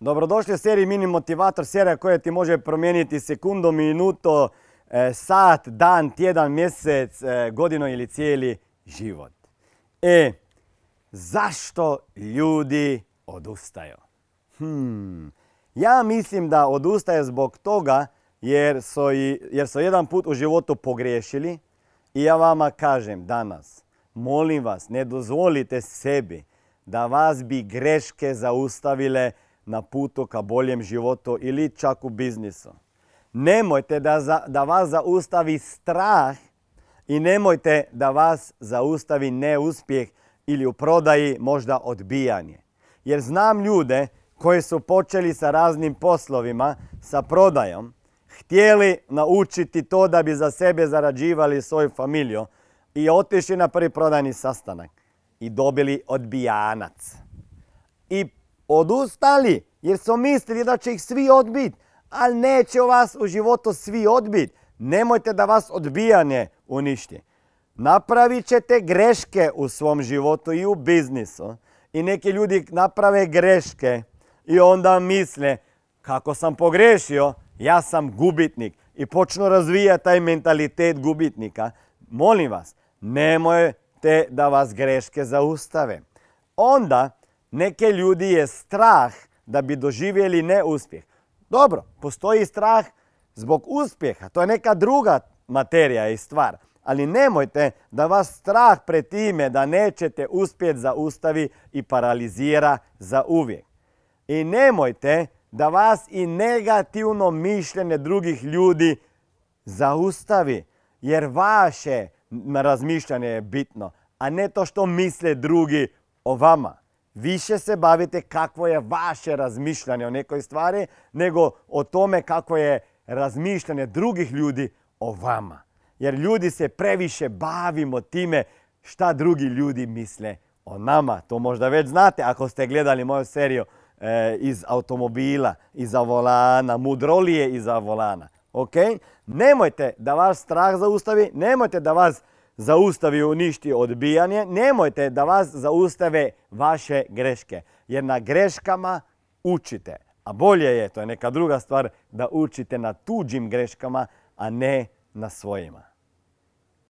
Dobrodošli u seriji Mini Motivator, serija koja ti može promijeniti sekundu, minuto, e, sat, dan, tjedan, mjesec, e, godinu ili cijeli život. E, zašto ljudi odustaju? Hmm. Ja mislim da odustaju zbog toga jer su, jer su jedan put u životu pogriješili i ja vama kažem danas, molim vas, ne dozvolite sebi da vas bi greške zaustavile na putu ka boljem životu ili čak u biznisu. Nemojte da, da vas zaustavi strah i nemojte da vas zaustavi neuspjeh ili u prodaji možda odbijanje. Jer znam ljude koji su počeli sa raznim poslovima, sa prodajom, htjeli naučiti to da bi za sebe zarađivali svoju familiju i otišli na prvi prodajni sastanak i dobili odbijanac. I odustali jer su mislili da će ih svi odbiti, ali neće vas u životu svi odbiti. Nemojte da vas odbijanje uništi. Napravit ćete greške u svom životu i u biznisu. I neki ljudi naprave greške i onda misle kako sam pogrešio, ja sam gubitnik. I počnu razvijati taj mentalitet gubitnika. Molim vas, nemojte da vas greške zaustave. Onda neke ljudi je strah da bi doživjeli neuspjeh. Dobro, postoji strah zbog uspjeha. To je neka druga materija i stvar. Ali nemojte da vas strah pred time da nećete uspjeti zaustavi i paralizira za uvijek. I nemojte da vas i negativno mišljenje drugih ljudi zaustavi. Jer vaše razmišljanje je bitno, a ne to što misle drugi o vama više se bavite kakvo je vaše razmišljanje o nekoj stvari, nego o tome kako je razmišljanje drugih ljudi o vama. Jer ljudi se previše bavimo time šta drugi ljudi misle o nama. To možda već znate ako ste gledali moju seriju e, iz automobila, iza volana, mudrolije iza volana. Nemojte da vas strah zaustavi, nemojte da vas zaustavi uništi odbijanje, nemojte da vas zaustave vaše greške. Jer na greškama učite. A bolje je, to je neka druga stvar, da učite na tuđim greškama, a ne na svojima.